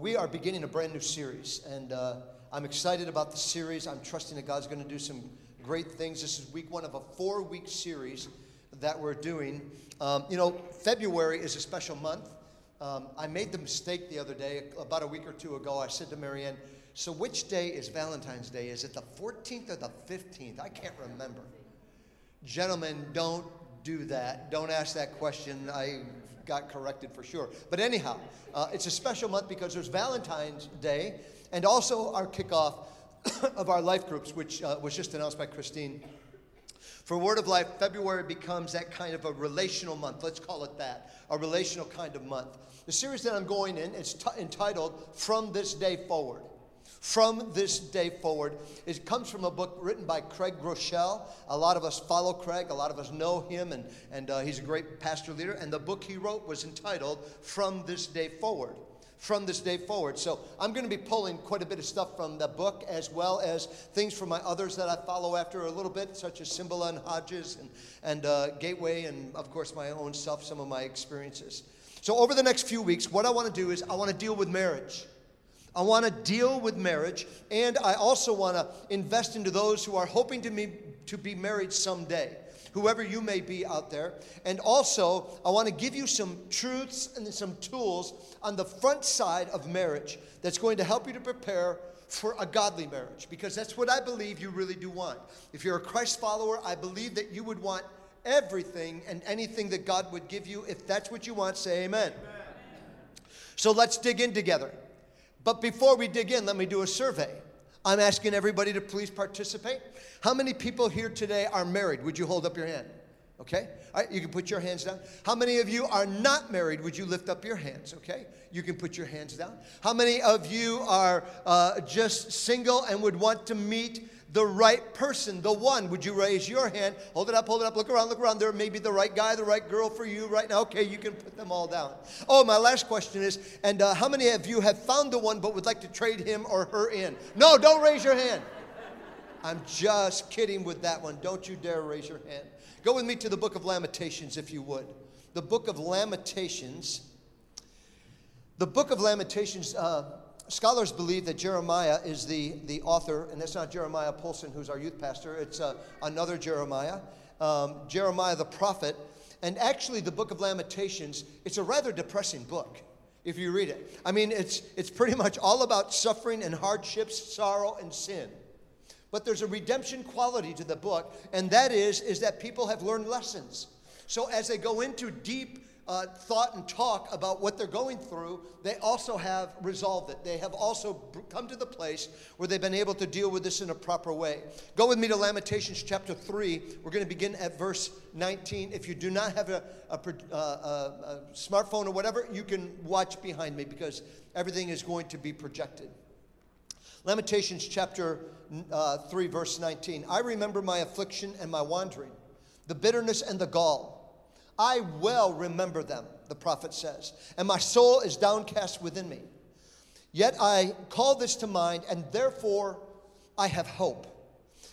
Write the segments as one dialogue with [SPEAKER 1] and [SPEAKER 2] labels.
[SPEAKER 1] We are beginning a brand new series, and uh, I'm excited about the series. I'm trusting that God's going to do some great things. This is week one of a four week series that we're doing. Um, you know, February is a special month. Um, I made the mistake the other day, about a week or two ago. I said to Marianne, So which day is Valentine's Day? Is it the 14th or the 15th? I can't remember. Gentlemen, don't do that. Don't ask that question. I got corrected for sure. But anyhow, uh, it's a special month because there's Valentine's Day and also our kickoff of our life groups, which uh, was just announced by Christine. For Word of Life, February becomes that kind of a relational month. Let's call it that a relational kind of month. The series that I'm going in is t- entitled From This Day Forward from this day forward. It comes from a book written by Craig Groeschel. A lot of us follow Craig, a lot of us know him, and, and uh, he's a great pastor leader. And the book he wrote was entitled From This Day Forward. From this day forward. So I'm going to be pulling quite a bit of stuff from the book as well as things from my others that I follow after a little bit, such as Cymbala and Hodges and, and uh, Gateway, and of course my own self, some of my experiences. So over the next few weeks, what I want to do is I want to deal with marriage. I want to deal with marriage, and I also want to invest into those who are hoping to be, to be married someday, whoever you may be out there. And also, I want to give you some truths and some tools on the front side of marriage that's going to help you to prepare for a godly marriage, because that's what I believe you really do want. If you're a Christ follower, I believe that you would want everything and anything that God would give you. If that's what you want, say amen. amen. So let's dig in together. But before we dig in, let me do a survey. I'm asking everybody to please participate. How many people here today are married? Would you hold up your hand? Okay? All right, you can put your hands down. How many of you are not married? Would you lift up your hands? Okay? You can put your hands down. How many of you are uh, just single and would want to meet the right person, the one. Would you raise your hand? Hold it up, hold it up, look around, look around. There may be the right guy, the right girl for you right now. Okay, you can put them all down. Oh, my last question is, and uh, how many of you have found the one but would like to trade him or her in? No, don't raise your hand. I'm just kidding with that one. Don't you dare raise your hand. Go with me to the book of Lamentations, if you would. The book of Lamentations. The book of Lamentations. Uh, scholars believe that Jeremiah is the, the author, and it's not Jeremiah Polson, who's our youth pastor, it's uh, another Jeremiah, um, Jeremiah the prophet. And actually, the book of Lamentations, it's a rather depressing book if you read it. I mean, it's, it's pretty much all about suffering and hardships, sorrow and sin. But there's a redemption quality to the book, and that is, is that people have learned lessons. So as they go into deep uh, thought and talk about what they're going through, they also have resolved it. They have also come to the place where they've been able to deal with this in a proper way. Go with me to Lamentations chapter 3. We're going to begin at verse 19. If you do not have a, a, a, a smartphone or whatever, you can watch behind me because everything is going to be projected. Lamentations chapter uh, 3, verse 19. I remember my affliction and my wandering, the bitterness and the gall. I well remember them, the prophet says, and my soul is downcast within me. Yet I call this to mind, and therefore I have hope.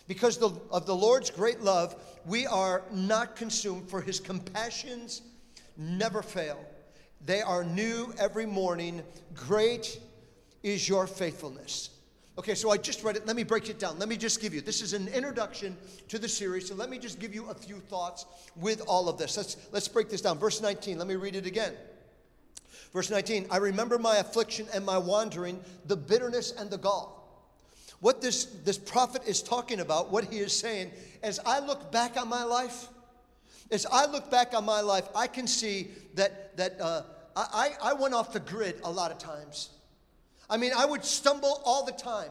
[SPEAKER 1] Because of the Lord's great love, we are not consumed, for his compassions never fail. They are new every morning. Great is your faithfulness. Okay, so I just read it. Let me break it down. Let me just give you this is an introduction to the series. So let me just give you a few thoughts with all of this. Let's let's break this down. Verse 19. Let me read it again. Verse 19. I remember my affliction and my wandering, the bitterness and the gall. What this this prophet is talking about, what he is saying, as I look back on my life, as I look back on my life, I can see that that uh, I, I went off the grid a lot of times. I mean, I would stumble all the time.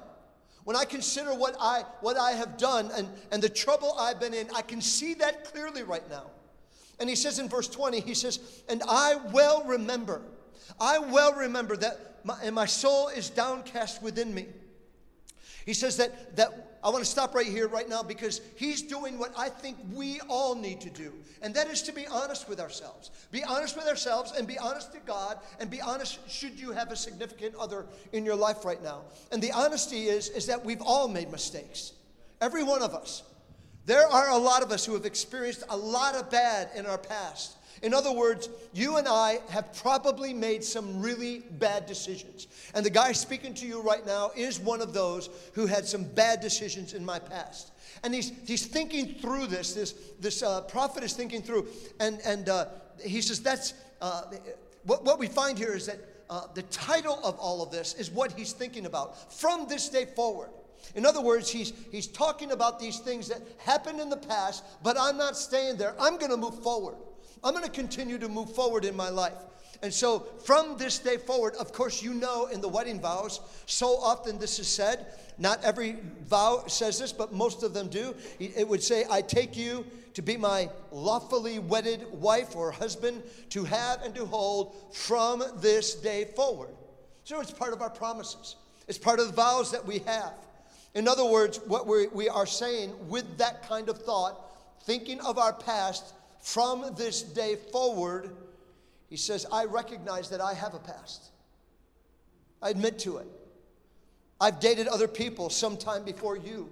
[SPEAKER 1] When I consider what I, what I have done and, and the trouble I've been in, I can see that clearly right now. And he says in verse 20, he says, And I well remember, I well remember that, my, and my soul is downcast within me. He says that, that I want to stop right here, right now, because he's doing what I think we all need to do. And that is to be honest with ourselves. Be honest with ourselves and be honest to God and be honest should you have a significant other in your life right now. And the honesty is, is that we've all made mistakes. Every one of us. There are a lot of us who have experienced a lot of bad in our past. In other words, you and I have probably made some really bad decisions. And the guy speaking to you right now is one of those who had some bad decisions in my past. And he's, he's thinking through this. This, this uh, prophet is thinking through. And, and uh, he says, that's uh, what, what we find here is that uh, the title of all of this is what he's thinking about from this day forward. In other words, he's, he's talking about these things that happened in the past, but I'm not staying there. I'm going to move forward. I'm going to continue to move forward in my life. And so, from this day forward, of course, you know in the wedding vows, so often this is said. Not every vow says this, but most of them do. It would say, I take you to be my lawfully wedded wife or husband to have and to hold from this day forward. So, it's part of our promises, it's part of the vows that we have. In other words, what we, are saying with that kind of thought, thinking of our past from this day forward, he says, I recognize that I have a past. I admit to it. I've dated other people sometime before you.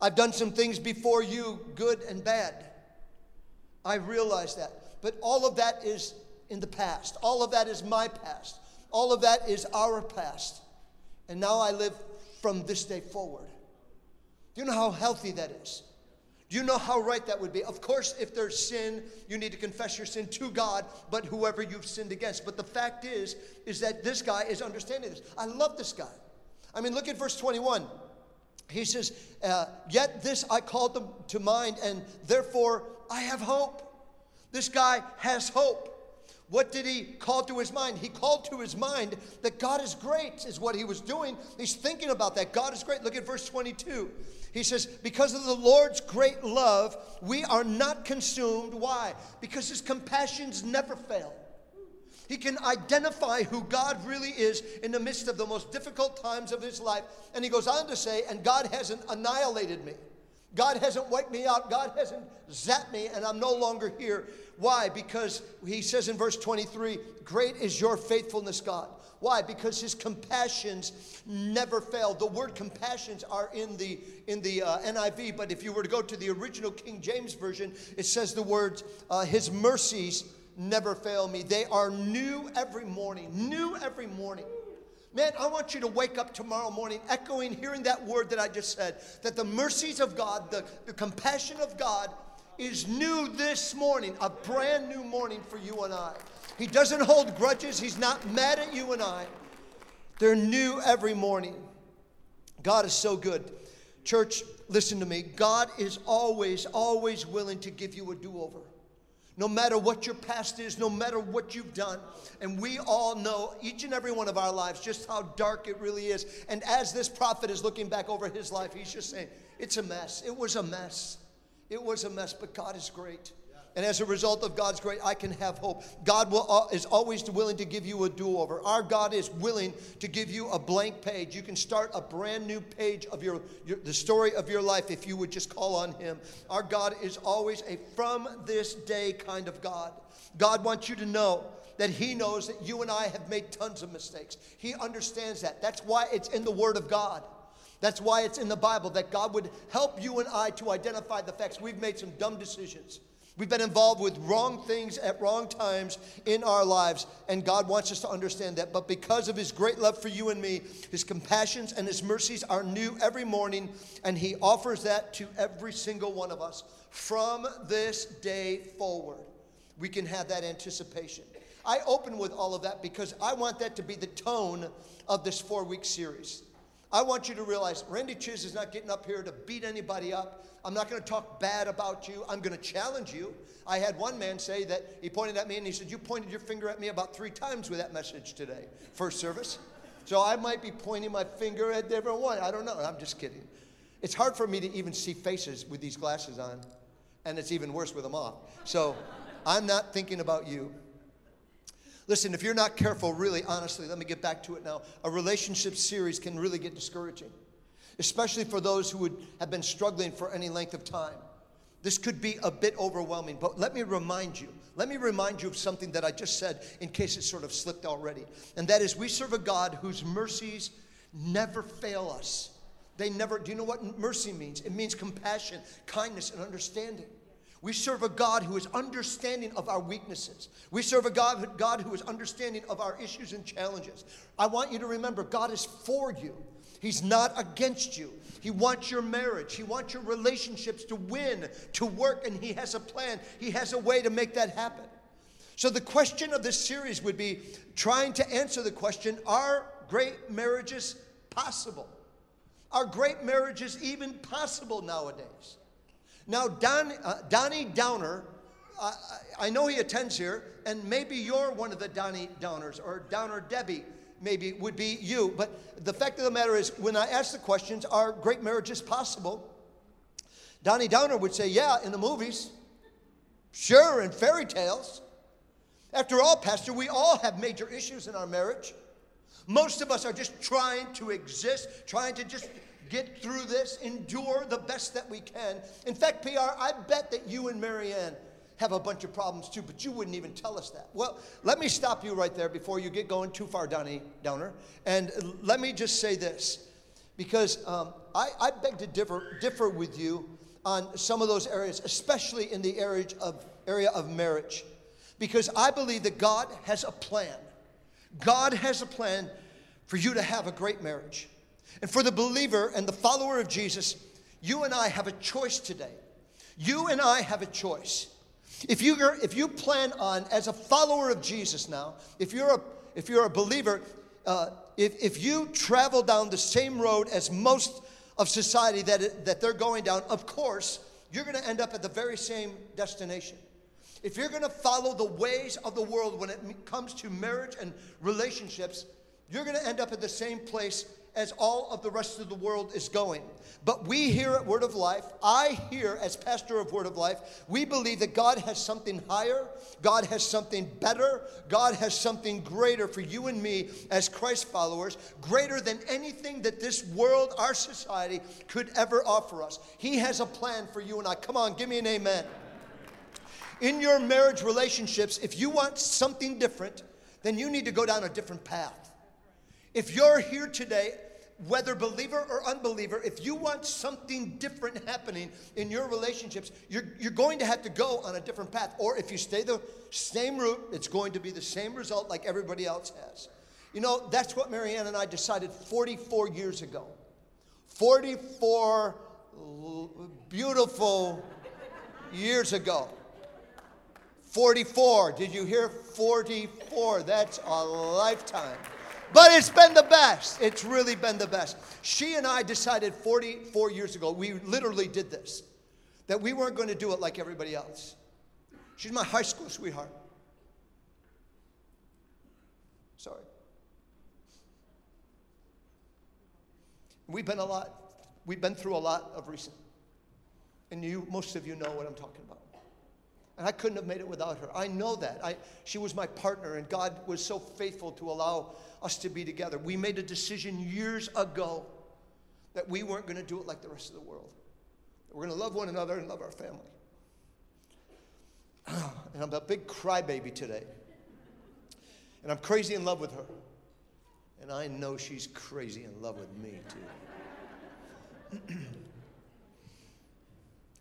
[SPEAKER 1] I've done some things before you, good and bad. I realize that. But all of that is in the past. All of that is my past. All of that is our past. And now I live from this day forward. Do you know how healthy that is? Do you know how right that would be? Of course, if there's sin, you need to confess your sin to God, but whoever you've sinned against. But the fact is, is that this guy is understanding this. I love this guy. I mean, look at verse 21. He says, uh, Yet this I called them to mind, and therefore I have hope. This guy has hope. What did he call to his mind? He called to his mind that God is great, is what he was doing. He's thinking about that. God is great. Look at verse 22. He says, Because of the Lord's great love, we are not consumed. Why? Because his compassions never fail. He can identify who God really is in the midst of the most difficult times of his life. And he goes on to say, And God hasn't annihilated me. God hasn't wiped me out. God hasn't zapped me, and I'm no longer here. Why? Because he says in verse 23, Great is your faithfulness, God. Why? Because his compassions never fail. The word compassions are in the in the uh, NIV, but if you were to go to the original King James version, it says the words, uh, "His mercies never fail me. They are new every morning. New every morning." Man, I want you to wake up tomorrow morning echoing, hearing that word that I just said that the mercies of God, the, the compassion of God is new this morning, a brand new morning for you and I. He doesn't hold grudges, He's not mad at you and I. They're new every morning. God is so good. Church, listen to me. God is always, always willing to give you a do over. No matter what your past is, no matter what you've done. And we all know, each and every one of our lives, just how dark it really is. And as this prophet is looking back over his life, he's just saying, It's a mess. It was a mess. It was a mess, but God is great. And as a result of God's grace, I can have hope. God will, uh, is always willing to give you a do over. Our God is willing to give you a blank page. You can start a brand new page of your, your, the story of your life if you would just call on Him. Our God is always a from this day kind of God. God wants you to know that He knows that you and I have made tons of mistakes. He understands that. That's why it's in the Word of God. That's why it's in the Bible that God would help you and I to identify the facts. We've made some dumb decisions. We've been involved with wrong things at wrong times in our lives, and God wants us to understand that. But because of His great love for you and me, His compassions and His mercies are new every morning, and He offers that to every single one of us from this day forward. We can have that anticipation. I open with all of that because I want that to be the tone of this four week series. I want you to realize Randy Chiz is not getting up here to beat anybody up. I'm not going to talk bad about you. I'm going to challenge you. I had one man say that he pointed at me and he said, You pointed your finger at me about three times with that message today, first service. So I might be pointing my finger at different one. I don't know. I'm just kidding. It's hard for me to even see faces with these glasses on, and it's even worse with them off. So I'm not thinking about you. Listen, if you're not careful, really, honestly, let me get back to it now. A relationship series can really get discouraging, especially for those who would have been struggling for any length of time. This could be a bit overwhelming, but let me remind you. Let me remind you of something that I just said in case it sort of slipped already. And that is, we serve a God whose mercies never fail us. They never, do you know what mercy means? It means compassion, kindness, and understanding. We serve a God who is understanding of our weaknesses. We serve a God, God who is understanding of our issues and challenges. I want you to remember God is for you. He's not against you. He wants your marriage. He wants your relationships to win, to work, and He has a plan. He has a way to make that happen. So, the question of this series would be trying to answer the question Are great marriages possible? Are great marriages even possible nowadays? Now, Don, uh, Donnie Downer, uh, I know he attends here, and maybe you're one of the Donnie Downers, or Downer Debbie, maybe would be you. But the fact of the matter is, when I ask the questions, are great marriages possible? Donnie Downer would say, yeah, in the movies. Sure, in fairy tales. After all, Pastor, we all have major issues in our marriage. Most of us are just trying to exist, trying to just get through this, endure the best that we can. In fact, PR, I bet that you and Marianne have a bunch of problems too, but you wouldn't even tell us that. Well, let me stop you right there before you get going too far, Donnie Downer. And let me just say this, because um, I, I beg to differ, differ with you on some of those areas, especially in the area of, area of marriage, because I believe that God has a plan. God has a plan for you to have a great marriage. And for the believer and the follower of Jesus, you and I have a choice today. You and I have a choice. If you if you plan on as a follower of Jesus now, if you're a if you're a believer, uh, if if you travel down the same road as most of society that that they're going down, of course you're going to end up at the very same destination. If you're going to follow the ways of the world when it comes to marriage and relationships, you're going to end up at the same place as all of the rest of the world is going. But we here at Word of Life, I here as pastor of Word of Life, we believe that God has something higher, God has something better, God has something greater for you and me as Christ followers, greater than anything that this world, our society, could ever offer us. He has a plan for you and I. Come on, give me an amen. In your marriage relationships, if you want something different, then you need to go down a different path. If you're here today whether believer or unbeliever, if you want something different happening in your relationships, you're, you're going to have to go on a different path. Or if you stay the same route, it's going to be the same result like everybody else has. You know, that's what Marianne and I decided 44 years ago. 44 beautiful years ago. 44. Did you hear 44? That's a lifetime. But it's been the best. It's really been the best. She and I decided 44 years ago, we literally did this, that we weren't going to do it like everybody else. She's my high school sweetheart. Sorry. We've been a lot, we've been through a lot of recent. And you, most of you know what I'm talking about. And I couldn't have made it without her. I know that. I, she was my partner, and God was so faithful to allow us to be together. We made a decision years ago that we weren't going to do it like the rest of the world. We're going to love one another and love our family. And I'm a big crybaby today. And I'm crazy in love with her. And I know she's crazy in love with me, too.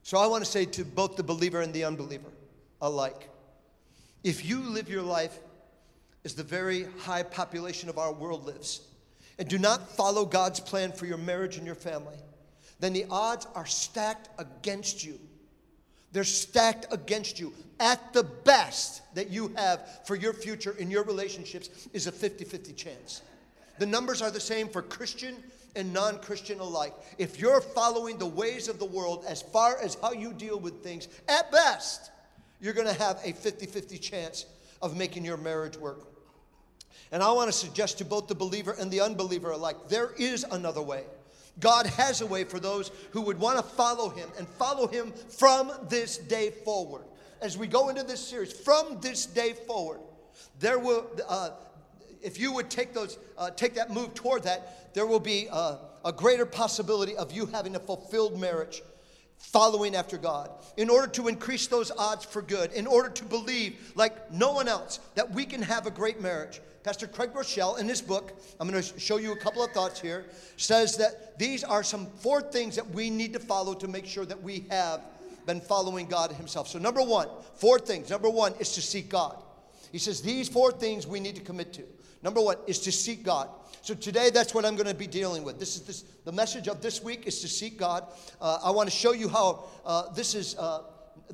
[SPEAKER 1] so I want to say to both the believer and the unbeliever alike if you live your life as the very high population of our world lives, and do not follow God's plan for your marriage and your family, then the odds are stacked against you. They're stacked against you. At the best that you have for your future in your relationships is a 50 50 chance. The numbers are the same for Christian and non Christian alike. If you're following the ways of the world as far as how you deal with things, at best, you're going to have a 50 50 chance of making your marriage work. And I want to suggest to both the believer and the unbeliever alike there is another way. God has a way for those who would want to follow him and follow him from this day forward. As we go into this series, from this day forward, there will, uh, if you would take those, uh, take that move toward that, there will be uh, a greater possibility of you having a fulfilled marriage following after God, in order to increase those odds for good, in order to believe, like no one else, that we can have a great marriage. Pastor Craig Groeschel, in his book, I'm going to show you a couple of thoughts here, says that these are some four things that we need to follow to make sure that we have been following God Himself. So, number one, four things. Number one is to seek God. He says these four things we need to commit to. Number one is to seek God. So today, that's what I'm going to be dealing with. This is this, the message of this week is to seek God. Uh, I want to show you how uh, this is uh,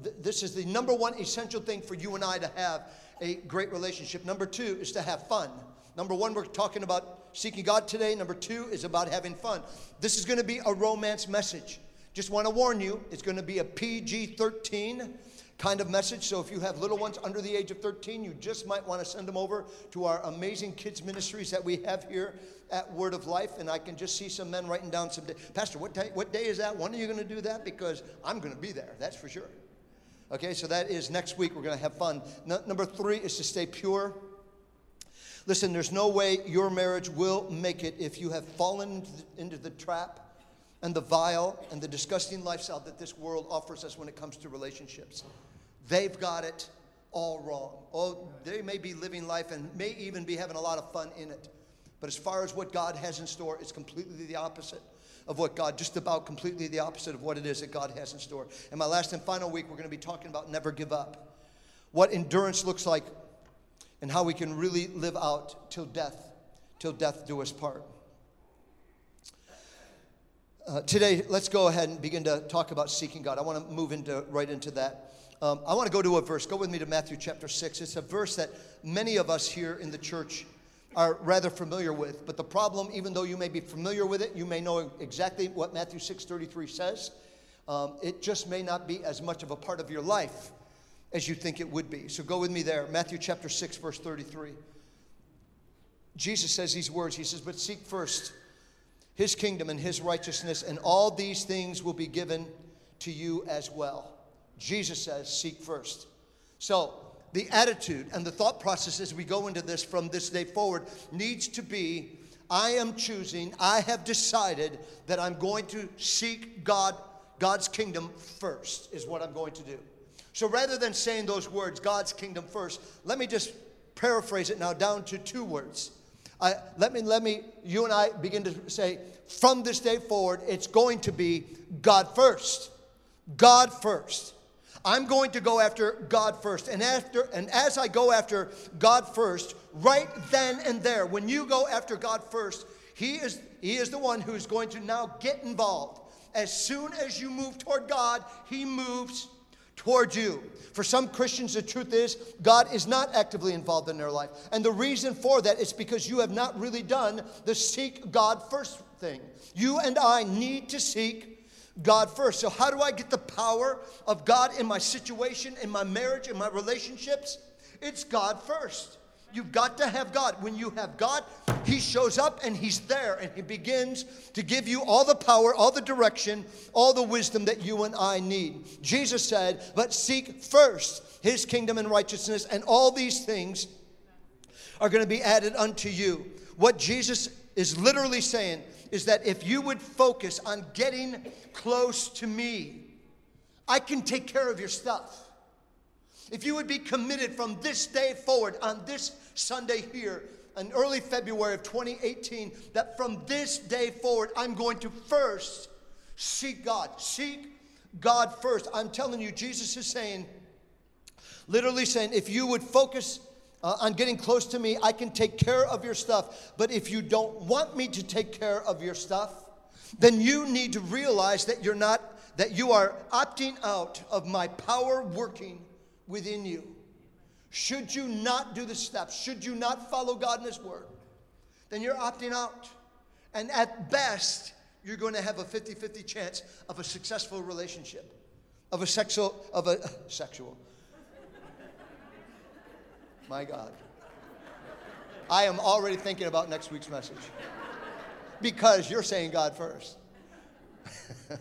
[SPEAKER 1] th- this is the number one essential thing for you and I to have a great relationship. Number two is to have fun. Number one, we're talking about seeking God today. Number two is about having fun. This is going to be a romance message. Just want to warn you, it's going to be a PG 13 kind of message. So if you have little ones under the age of 13, you just might want to send them over to our amazing kids ministries that we have here at Word of Life. And I can just see some men writing down some day. Pastor, what day, what day is that? When are you going to do that? Because I'm going to be there, that's for sure. Okay, so that is next week. We're going to have fun. Number three is to stay pure. Listen, there's no way your marriage will make it if you have fallen into the trap and the vile and the disgusting lifestyle that this world offers us when it comes to relationships. They've got it all wrong. Oh, they may be living life and may even be having a lot of fun in it. But as far as what God has in store, it's completely the opposite of what God, just about completely the opposite of what it is that God has in store. In my last and final week, we're going to be talking about never give up. What endurance looks like and how we can really live out till death, till death do us part. Uh, today, let's go ahead and begin to talk about seeking God. I want to move into right into that. Um, I want to go to a verse. Go with me to Matthew chapter 6. It's a verse that many of us here in the church are rather familiar with. But the problem, even though you may be familiar with it, you may know exactly what Matthew 6.33 says. Um, it just may not be as much of a part of your life as you think it would be. So go with me there. Matthew chapter 6, verse 33. Jesus says these words. He says, But seek first his kingdom and his righteousness, and all these things will be given to you as well. Jesus says, seek first. So, the attitude and the thought process as we go into this from this day forward needs to be I am choosing, I have decided that I'm going to seek God, God's kingdom first, is what I'm going to do. So rather than saying those words, God's kingdom first, let me just paraphrase it now down to two words I, let me, let me, you and I begin to say, from this day forward, it's going to be God first. God first. I'm going to go after God first. And after and as I go after God first, right then and there, when you go after God first, he is he is the one who's going to now get involved. As soon as you move toward God, he moves toward you. For some Christians, the truth is, God is not actively involved in their life. And the reason for that is because you have not really done the seek God first thing. You and I need to seek God first. So, how do I get the power of God in my situation, in my marriage, in my relationships? It's God first. You've got to have God. When you have God, He shows up and He's there and He begins to give you all the power, all the direction, all the wisdom that you and I need. Jesus said, But seek first His kingdom and righteousness, and all these things are going to be added unto you. What Jesus is literally saying is that if you would focus on getting close to me, I can take care of your stuff. If you would be committed from this day forward on this Sunday here in early February of 2018 that from this day forward, I'm going to first seek God. Seek God first. I'm telling you, Jesus is saying, literally saying, if you would focus uh, on getting close to me, I can take care of your stuff. But if you don't want me to take care of your stuff, then you need to realize that you're not, that you are opting out of my power working within you. Should you not do the steps, should you not follow God in His Word, then you're opting out. And at best, you're going to have a 50 50 chance of a successful relationship, of a sexual, of a sexual. My God. I am already thinking about next week's message because you're saying God first.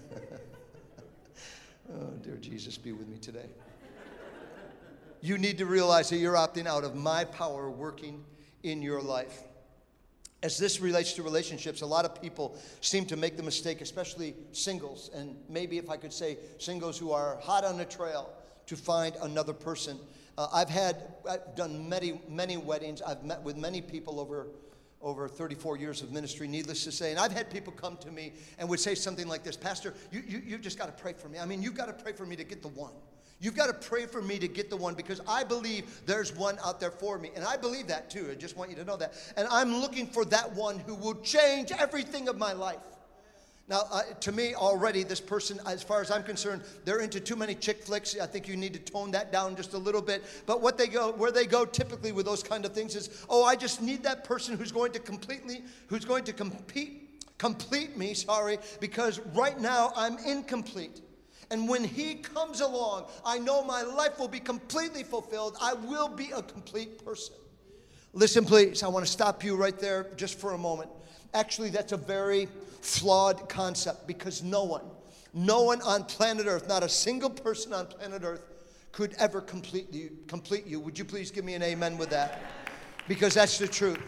[SPEAKER 1] oh, dear Jesus, be with me today you need to realize that you're opting out of my power working in your life. As this relates to relationships, a lot of people seem to make the mistake, especially singles, and maybe if I could say singles who are hot on the trail to find another person. Uh, I've had, I've done many, many weddings. I've met with many people over, over 34 years of ministry, needless to say. And I've had people come to me and would say something like this Pastor, you, you, you just got to pray for me. I mean, you've got to pray for me to get the one. You've got to pray for me to get the one because I believe there's one out there for me. And I believe that too. I just want you to know that. And I'm looking for that one who will change everything of my life. Now, uh, to me, already, this person, as far as I'm concerned, they're into too many chick flicks. I think you need to tone that down just a little bit. But what they go, where they go typically with those kind of things is, oh, I just need that person who's going to completely, who's going to compete, complete me, sorry, because right now I'm incomplete. And when he comes along, I know my life will be completely fulfilled. I will be a complete person. Listen, please, I want to stop you right there just for a moment. Actually, that's a very flawed concept because no one, no one on planet Earth, not a single person on planet Earth, could ever complete you. Complete you. Would you please give me an amen with that? Because that's the truth.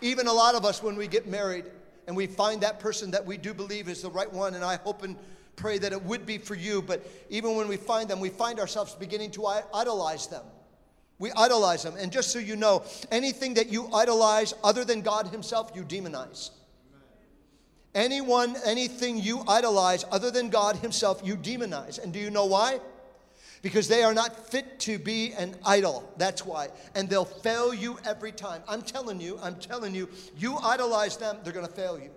[SPEAKER 1] Even a lot of us, when we get married and we find that person that we do believe is the right one, and I hope and pray that it would be for you, but even when we find them, we find ourselves beginning to idolize them. We idolize them. And just so you know, anything that you idolize other than God Himself, you demonize. Anyone, anything you idolize other than God Himself, you demonize. And do you know why? Because they are not fit to be an idol. That's why. And they'll fail you every time. I'm telling you, I'm telling you, you idolize them, they're going to fail you.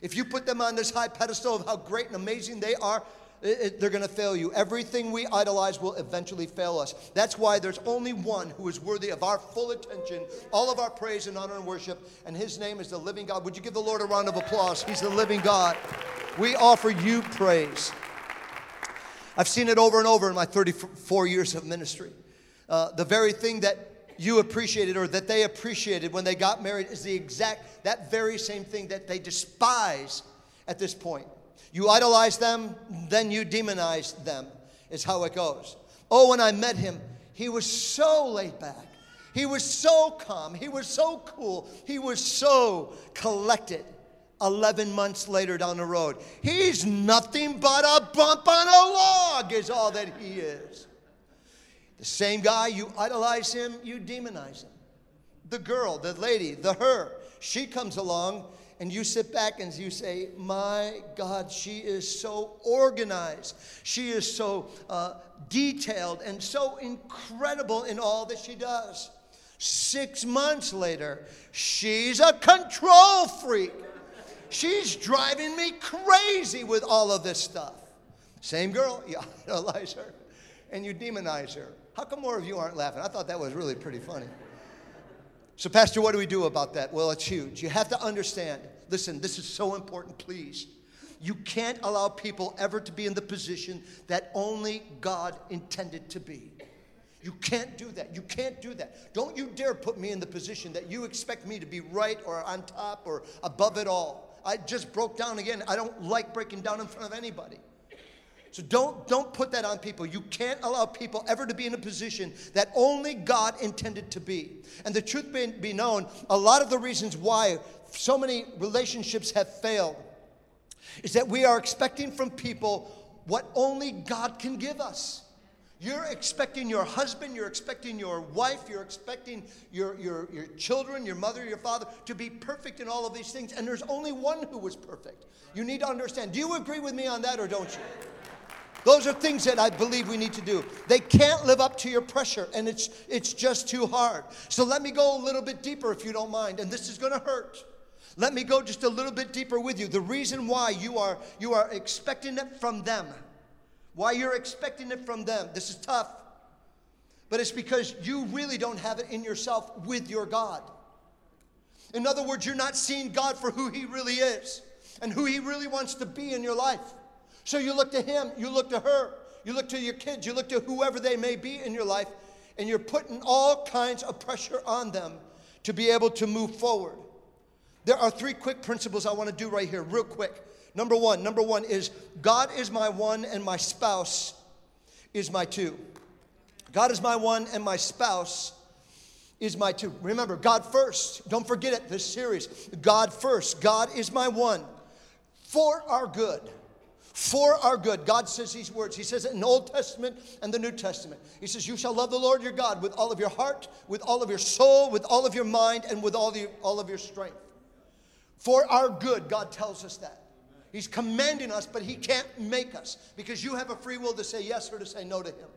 [SPEAKER 1] If you put them on this high pedestal of how great and amazing they are, it, it, they're going to fail you. Everything we idolize will eventually fail us. That's why there's only one who is worthy of our full attention, all of our praise and honor and worship, and his name is the living God. Would you give the Lord a round of applause? He's the living God. We offer you praise. I've seen it over and over in my 34 years of ministry. Uh, the very thing that you appreciated or that they appreciated when they got married is the exact, that very same thing that they despise at this point. You idolize them, then you demonize them, is how it goes. Oh, when I met him, he was so laid back. He was so calm. He was so cool. He was so collected. 11 months later down the road, he's nothing but a bump on a log, is all that he is. The same guy, you idolize him, you demonize him. The girl, the lady, the her, she comes along and you sit back and you say, My God, she is so organized. She is so uh, detailed and so incredible in all that she does. Six months later, she's a control freak. She's driving me crazy with all of this stuff. Same girl, you idolize her and you demonize her. How come more of you aren't laughing? I thought that was really pretty funny. So, Pastor, what do we do about that? Well, it's huge. You have to understand. Listen, this is so important, please. You can't allow people ever to be in the position that only God intended to be. You can't do that. You can't do that. Don't you dare put me in the position that you expect me to be right or on top or above it all. I just broke down again. I don't like breaking down in front of anybody. So don't, don't put that on people. You can't allow people ever to be in a position that only God intended to be. And the truth be, known, a lot of the reasons why so many relationships have failed is that we are expecting from people what only God can give us. You're expecting your husband, you're expecting your wife, you're expecting your, your, your children, your mother, your father to be perfect in all of these things, and there's only one who was perfect. You need to understand. Do you agree with me on that or don't you? Those are things that I believe we need to do. They can't live up to your pressure, and it's, it's just too hard. So let me go a little bit deeper if you don't mind, and this is going to hurt. Let me go just a little bit deeper with you. The reason why you are, you are expecting it from them, why you're expecting it from them, this is tough, but it's because you really don't have it in yourself with your God. In other words, you're not seeing God for who He really is and who He really wants to be in your life. So you look to him, you look to her, you look to your kids, you look to whoever they may be in your life, and you're putting all kinds of pressure on them to be able to move forward. There are three quick principles I want to do right here, real quick. Number one, number one is God is my one and my spouse is my two. God is my one and my spouse is my two. Remember, God first. Don't forget it, this series. God first. God is my one for our good for our good. God says these words. He says it in the Old Testament and the New Testament. He says, You shall love the Lord your God with all of your heart, with all of your soul, with all of your mind, and with all, the, all of your strength. For our good, God tells us that. He's commanding us, but He can't make us because you have a free will to say yes or to say no to Him.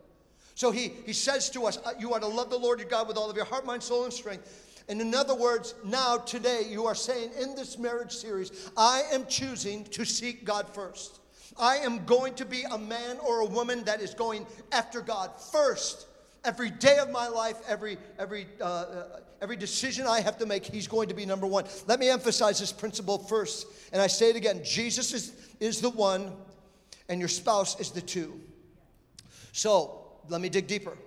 [SPEAKER 1] So He, he says to us, You are to love the Lord your God with all of your heart, mind, soul, and strength. And in other words, now, today, you are saying in this marriage series, I am choosing to seek God first. I am going to be a man or a woman that is going after God first. Every day of my life, every, every, uh, uh, every decision I have to make, He's going to be number one. Let me emphasize this principle first. And I say it again Jesus is, is the one, and your spouse is the two. So let me dig deeper.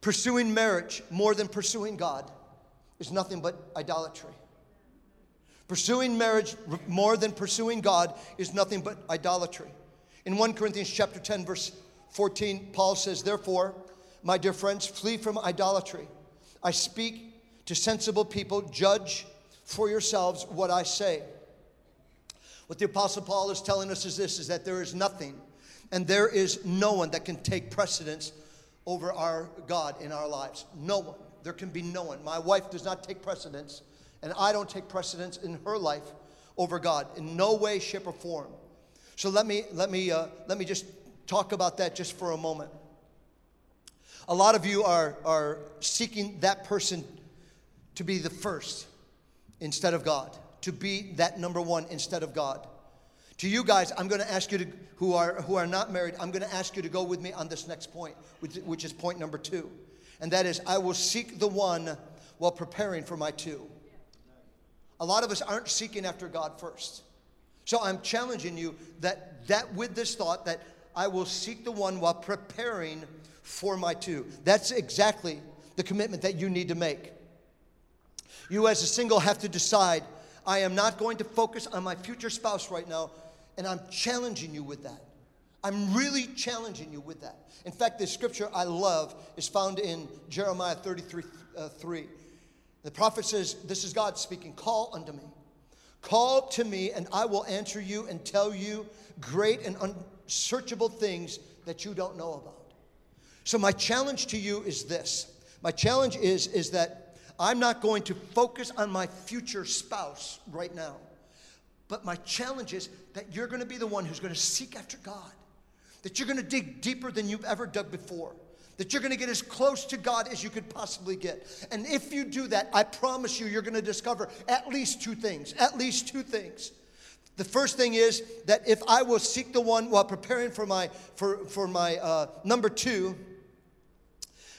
[SPEAKER 1] Pursuing marriage more than pursuing God is nothing but idolatry. Pursuing marriage more than pursuing God is nothing but idolatry. In 1 Corinthians chapter 10 verse 14, Paul says, "Therefore, my dear friends, flee from idolatry. I speak to sensible people, judge for yourselves what I say." What the apostle Paul is telling us is this is that there is nothing and there is no one that can take precedence over our God in our lives. No one. There can be no one. My wife does not take precedence, and I don't take precedence in her life over God in no way, shape, or form. So let me let me uh, let me just talk about that just for a moment. A lot of you are are seeking that person to be the first instead of God, to be that number one instead of God. To you guys, I'm going to ask you to, who are, who are not married, I'm going to ask you to go with me on this next point, which, which is point number two. And that is, I will seek the one while preparing for my two. A lot of us aren't seeking after God first. So I'm challenging you that, that with this thought that I will seek the one while preparing for my two. That's exactly the commitment that you need to make. You, as a single, have to decide I am not going to focus on my future spouse right now. And I'm challenging you with that. I'm really challenging you with that. In fact, the scripture I love is found in Jeremiah 33 uh, 3. The prophet says, This is God speaking, call unto me. Call to me, and I will answer you and tell you great and unsearchable things that you don't know about. So, my challenge to you is this. My challenge is, is that I'm not going to focus on my future spouse right now. But my challenge is that you're going to be the one who's going to seek after God, that you're going to dig deeper than you've ever dug before, that you're going to get as close to God as you could possibly get. And if you do that, I promise you, you're going to discover at least two things. At least two things. The first thing is that if I will seek the one while preparing for my for for my uh, number two.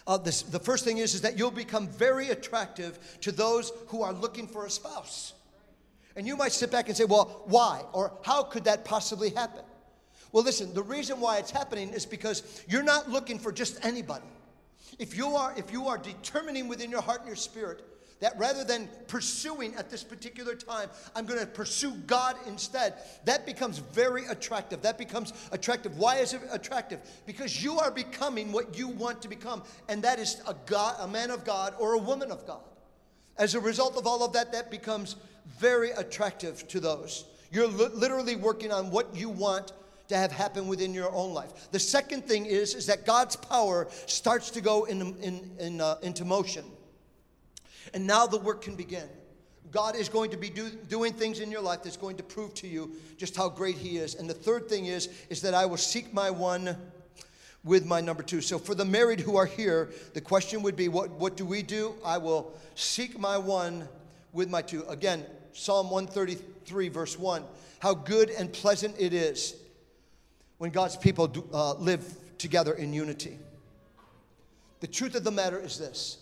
[SPEAKER 1] Uh, this, the first thing is, is that you'll become very attractive to those who are looking for a spouse. And you might sit back and say, well, why? Or how could that possibly happen? Well, listen, the reason why it's happening is because you're not looking for just anybody. If you are, if you are determining within your heart and your spirit that rather than pursuing at this particular time, I'm going to pursue God instead, that becomes very attractive. That becomes attractive. Why is it attractive? Because you are becoming what you want to become, and that is a God, a man of God or a woman of God. As a result of all of that, that becomes very attractive to those. You're li- literally working on what you want to have happen within your own life. The second thing is, is that God's power starts to go in, in, in, uh, into motion. And now the work can begin. God is going to be do, doing things in your life that's going to prove to you just how great He is. And the third thing is, is that I will seek my one with my number two. So for the married who are here, the question would be, what, what do we do? I will seek my one with my two. Again, Psalm 133, verse 1. How good and pleasant it is when God's people do, uh, live together in unity. The truth of the matter is this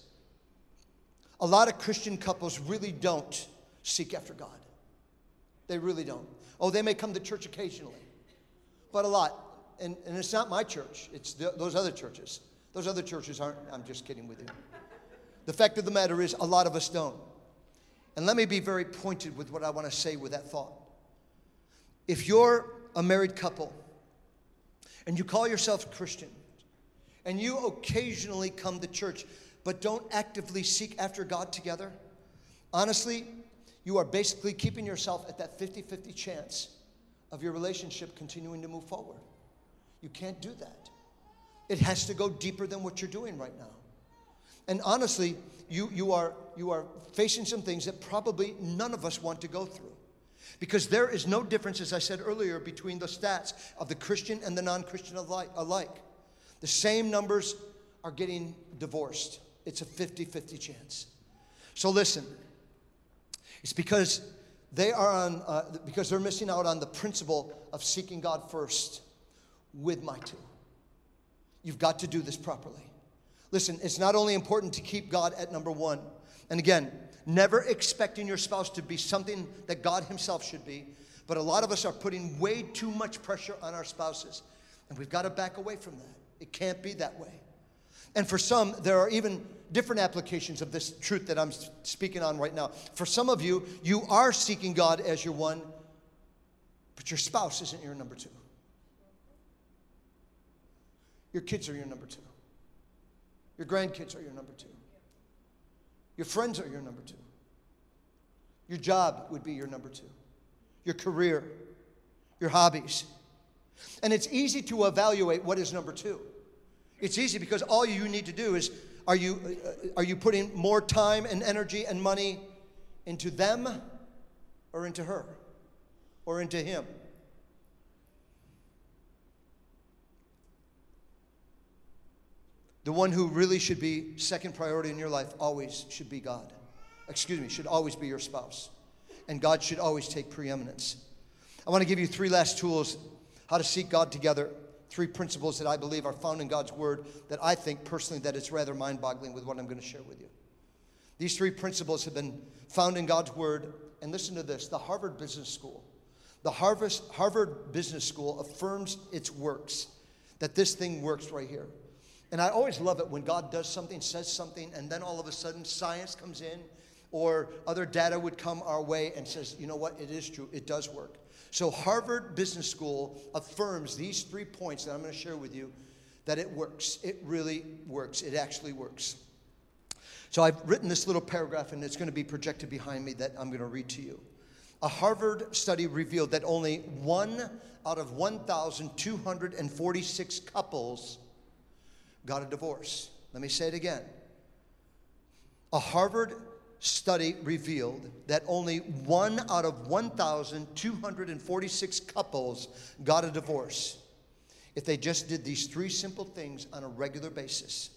[SPEAKER 1] a lot of Christian couples really don't seek after God. They really don't. Oh, they may come to church occasionally, but a lot. And, and it's not my church, it's the, those other churches. Those other churches aren't, I'm just kidding with you. The fact of the matter is, a lot of us don't. And let me be very pointed with what I want to say with that thought. If you're a married couple and you call yourself Christian and you occasionally come to church but don't actively seek after God together, honestly, you are basically keeping yourself at that 50 50 chance of your relationship continuing to move forward. You can't do that. It has to go deeper than what you're doing right now. And honestly, you, you, are, you are facing some things that probably none of us want to go through. Because there is no difference, as I said earlier, between the stats of the Christian and the non Christian alike. The same numbers are getting divorced. It's a 50 50 chance. So listen, it's because they are on, uh, because they're missing out on the principle of seeking God first with my two. You've got to do this properly. Listen, it's not only important to keep God at number one, and again, never expecting your spouse to be something that God Himself should be, but a lot of us are putting way too much pressure on our spouses, and we've got to back away from that. It can't be that way. And for some, there are even different applications of this truth that I'm speaking on right now. For some of you, you are seeking God as your one, but your spouse isn't your number two. Your kids are your number two. Your grandkids are your number two. Your friends are your number two. Your job would be your number two. Your career, your hobbies. And it's easy to evaluate what is number two. It's easy because all you need to do is are you, uh, are you putting more time and energy and money into them or into her or into him? The one who really should be second priority in your life always should be God. Excuse me, should always be your spouse. And God should always take preeminence. I want to give you three last tools how to seek God together. Three principles that I believe are found in God's word that I think personally that it's rather mind-boggling with what I'm going to share with you. These three principles have been found in God's word and listen to this, the Harvard Business School. The Harvard Business School affirms its works that this thing works right here. And I always love it when God does something, says something, and then all of a sudden science comes in or other data would come our way and says, you know what, it is true, it does work. So Harvard Business School affirms these three points that I'm going to share with you that it works. It really works. It actually works. So I've written this little paragraph and it's going to be projected behind me that I'm going to read to you. A Harvard study revealed that only one out of 1,246 couples got a divorce. Let me say it again. A Harvard study revealed that only one out of 1,246 couples got a divorce if they just did these three simple things on a regular basis.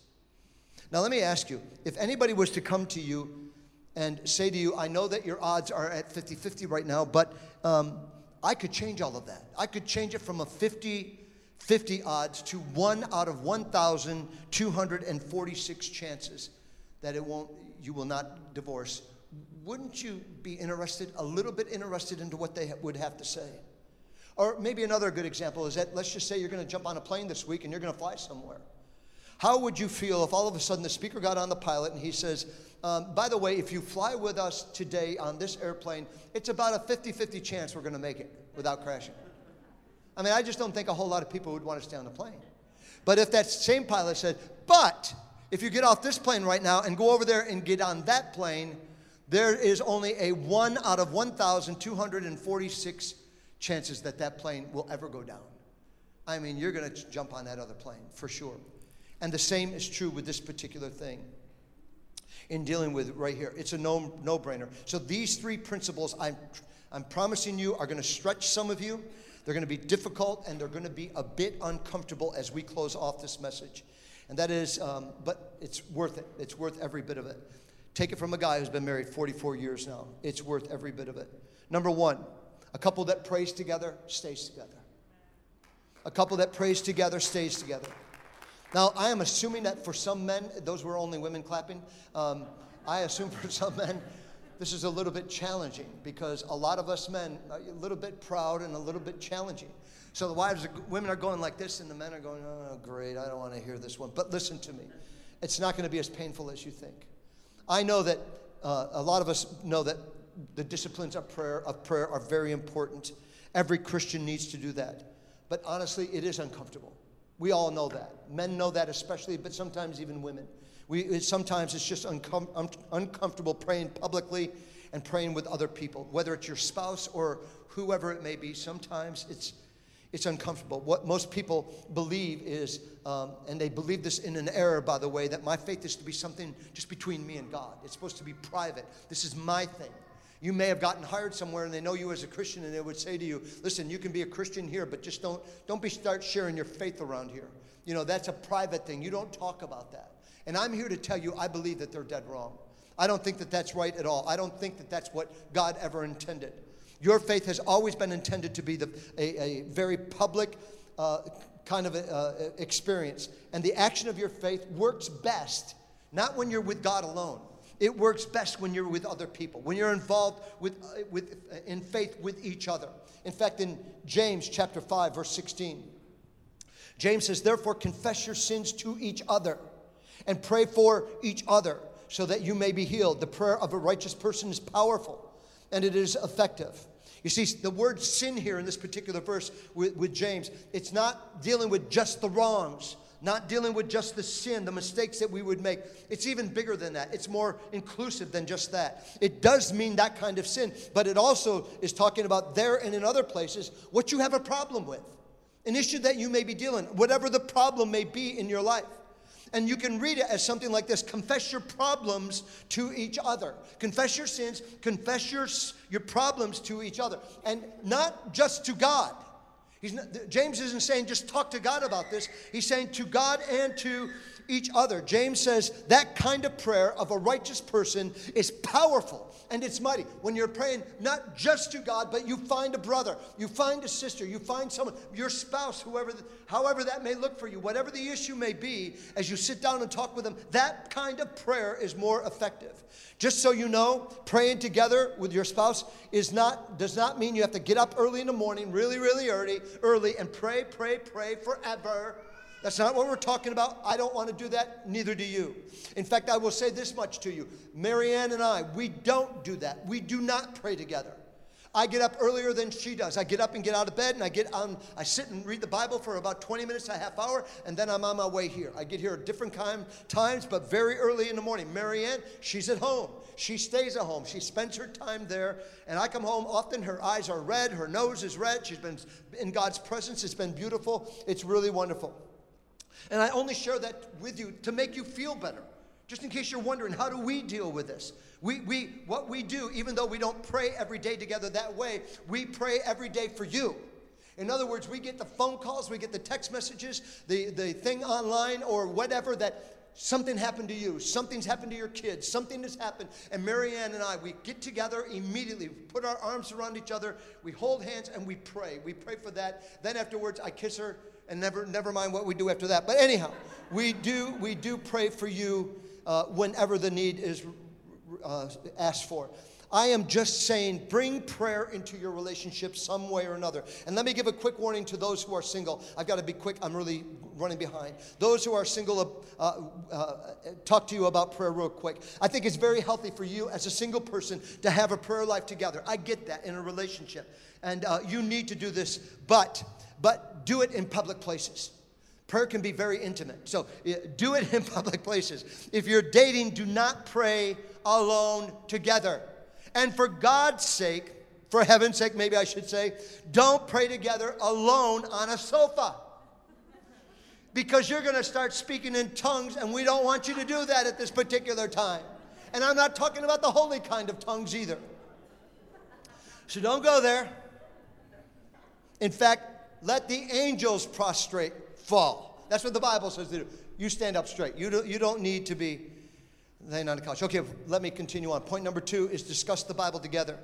[SPEAKER 1] Now, let me ask you if anybody was to come to you and say to you, I know that your odds are at 50 50 right now, but um, I could change all of that. I could change it from a 50 50 odds to one out of 1,246 chances that it won't, you will not divorce. Wouldn't you be interested, a little bit interested into what they would have to say? Or maybe another good example is that let's just say you're going to jump on a plane this week and you're going to fly somewhere. How would you feel if all of a sudden the speaker got on the pilot and he says, um, by the way, if you fly with us today on this airplane, it's about a 50 50 chance we're going to make it without crashing? I mean, I just don't think a whole lot of people would want to stay on the plane. But if that same pilot said, but if you get off this plane right now and go over there and get on that plane, there is only a one out of 1,246 chances that that plane will ever go down. I mean, you're going to jump on that other plane for sure. And the same is true with this particular thing in dealing with right here. It's a no, no brainer. So these three principles I'm, I'm promising you are going to stretch some of you. They're going to be difficult and they're going to be a bit uncomfortable as we close off this message. And that is, um, but it's worth it. It's worth every bit of it. Take it from a guy who's been married 44 years now. It's worth every bit of it. Number one, a couple that prays together stays together. A couple that prays together stays together. Now, I am assuming that for some men, those were only women clapping. Um, I assume for some men, this is a little bit challenging because a lot of us men are a little bit proud and a little bit challenging. So the wives, women are going like this, and the men are going, "Oh, great! I don't want to hear this one." But listen to me, it's not going to be as painful as you think. I know that uh, a lot of us know that the disciplines of prayer of prayer are very important. Every Christian needs to do that. But honestly, it is uncomfortable. We all know that. Men know that especially, but sometimes even women. We, sometimes it's just uncom- un- uncomfortable praying publicly and praying with other people, whether it's your spouse or whoever it may be. Sometimes it's it's uncomfortable. What most people believe is, um, and they believe this in an error, by the way, that my faith is to be something just between me and God. It's supposed to be private. This is my thing. You may have gotten hired somewhere and they know you as a Christian and they would say to you, listen, you can be a Christian here, but just don't, don't be start sharing your faith around here. You know, that's a private thing. You don't talk about that. And I'm here to tell you, I believe that they're dead wrong. I don't think that that's right at all. I don't think that that's what God ever intended. Your faith has always been intended to be the, a, a very public uh, kind of a, uh, experience. And the action of your faith works best not when you're with God alone. It works best when you're with other people, when you're involved with, uh, with, uh, in faith with each other. In fact, in James chapter 5, verse 16, James says, Therefore, confess your sins to each other and pray for each other so that you may be healed. The prayer of a righteous person is powerful and it is effective. You see, the word sin here in this particular verse with, with, James, it's not dealing with just the wrongs, not dealing with just the sin, the mistakes that we would make. It's even bigger than that. It's more inclusive than just that. It does mean that kind of sin, but it also is talking about there and in other places what you have a problem with, an issue that you may be dealing, whatever the problem may be in your life. And you can read it as something like this confess your problems to each other. Confess your sins, confess your, your problems to each other. And not just to God. Not, James isn't saying just talk to God about this, he's saying to God and to each other. James says that kind of prayer of a righteous person is powerful and it's mighty. When you're praying not just to God, but you find a brother, you find a sister, you find someone, your spouse, whoever, however that may look for you, whatever the issue may be, as you sit down and talk with them, that kind of prayer is more effective. Just so you know, praying together with your spouse is not does not mean you have to get up early in the morning, really, really early, early, and pray, pray, pray forever that's not what we're talking about. I don't want to do that. Neither do you. In fact, I will say this much to you Marianne and I, we don't do that. We do not pray together. I get up earlier than she does. I get up and get out of bed and I get on, I sit and read the Bible for about 20 minutes, a half hour, and then I'm on my way here. I get here at different time, times, but very early in the morning. Marianne, she's at home. She stays at home. She spends her time there. And I come home often, her eyes are red, her nose is red. She's been in God's presence. It's been beautiful. It's really wonderful. And I only share that with you to make you feel better. Just in case you're wondering, how do we deal with this? We, we, what we do, even though we don't pray every day together that way, we pray every day for you. In other words, we get the phone calls, we get the text messages, the, the thing online or whatever that something happened to you, something's happened to your kids, something has happened. And Marianne and I, we get together immediately, we put our arms around each other, we hold hands, and we pray. We pray for that. Then afterwards, I kiss her and never, never mind what we do after that. But anyhow, we do, we do pray for you uh, whenever the need is uh, asked for. I am just saying, bring prayer into your relationship some way or another. And let me give a quick warning to those who are single. I've got to be quick, I'm really running behind. Those who are single, uh, uh, talk to you about prayer real quick. I think it's very healthy for you as a single person to have a prayer life together. I get that in a relationship. And uh, you need to do this. But but do it in public places. Prayer can be very intimate. So do it in public places. If you're dating, do not pray alone together. And for God's sake, for heaven's sake, maybe I should say, don't pray together alone on a sofa. Because you're going to start speaking in tongues, and we don't want you to do that at this particular time. And I'm not talking about the holy kind of tongues either. So don't go there. In fact, let the angels prostrate, fall. That's what the Bible says to do. You stand up straight. You, do, you don't need to be laying on the couch. Okay, let me continue on. Point number two is discuss the Bible together.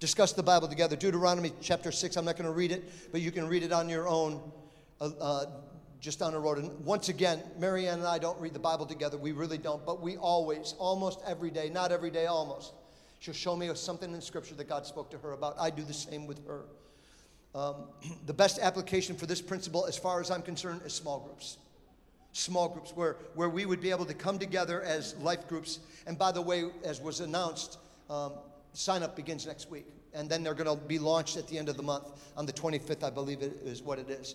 [SPEAKER 1] Discuss the Bible together. Deuteronomy chapter 6, I'm not going to read it, but you can read it on your own. Uh, uh, just down the road. And once again, Marianne and I don't read the Bible together. We really don't, but we always, almost every day, not every day, almost. She'll show me something in Scripture that God spoke to her about. I do the same with her. Um, the best application for this principle, as far as I'm concerned, is small groups. Small groups where, where we would be able to come together as life groups. And by the way, as was announced, um, sign up begins next week. And then they're going to be launched at the end of the month on the 25th, I believe it is what it is.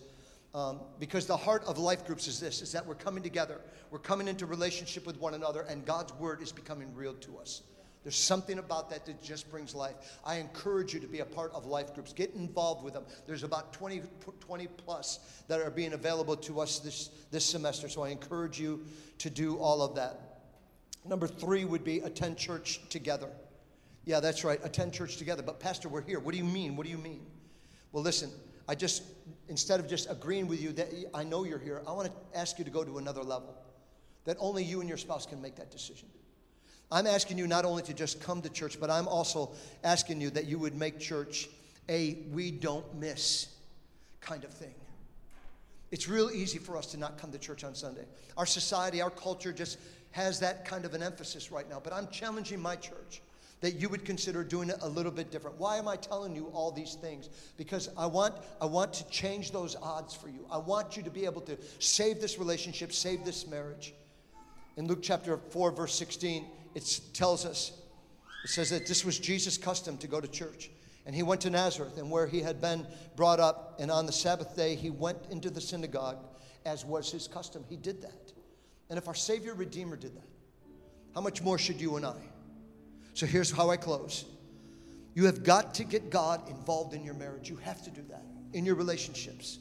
[SPEAKER 1] Um, because the heart of life groups is this is that we're coming together we're coming into relationship with one another and god's word is becoming real to us There's something about that that just brings life. I encourage you to be a part of life groups. Get involved with them. There's about 20, 20 plus that are being available to us this, this semester. So I encourage you to do all of that. Number three would be attend church together. Yeah, that's right. Attend church together. But, Pastor, we're here. What do you mean? What do you mean? Well, listen, I just, instead of just agreeing with you that I know you're here, I want to ask you to go to another level. That only you and your spouse can make that decision. I'm asking you not only to just come to church, but I'm also asking you that you would make church a we don't miss kind of thing. It's real easy for us to not come to church on Sunday. Our society, our culture just has that kind of an emphasis right now. But I'm challenging my church that you would consider doing it a little bit different. Why am I telling you all these things? Because I want I want to change those odds for you. I want you to be able to save this relationship, save this marriage. In Luke chapter 4 verse 16, it tells us, it says that this was Jesus' custom to go to church. And he went to Nazareth, and where he had been brought up, and on the Sabbath day, he went into the synagogue, as was his custom. He did that. And if our Savior Redeemer did that, how much more should you and I? So here's how I close. You have got to get God involved in your marriage. You have to do that in your relationships.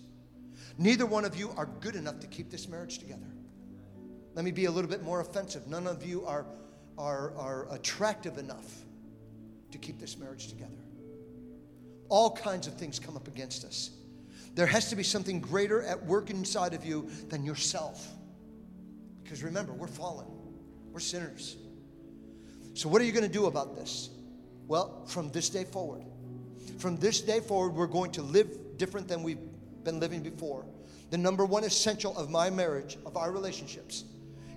[SPEAKER 1] Neither one of you are good enough to keep this marriage together. Let me be a little bit more offensive. None of you are are, are attractive enough to keep this marriage together. All kinds of things come up against us. There has to be something greater at work inside of you than yourself. Because remember, we're fallen, we're sinners. So, what are you going to do about this? Well, from this day forward, from this day forward, we're going to live different than we've been living before. The number one essential of my marriage, of our relationships,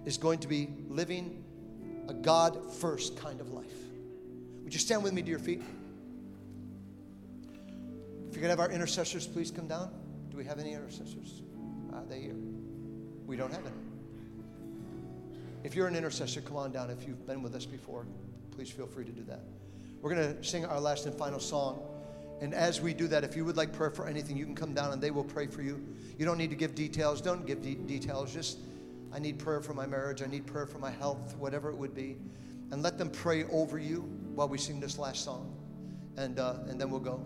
[SPEAKER 1] is going to be living a God first kind of life. Would you stand with me to your feet? If you're going to have our intercessors, please come down. Do we have any intercessors? Are they here? We don't have any. If you're an intercessor, come on down. If you've been with us before, please feel free to do that. We're going to sing our last and final song. And as we do that, if you would like prayer for anything, you can come down and they will pray for you. You don't need to give details. Don't give de- details. Just I need prayer for my marriage. I need prayer for my health, whatever it would be. And let them pray over you while we sing this last song. And, uh, and then we'll go.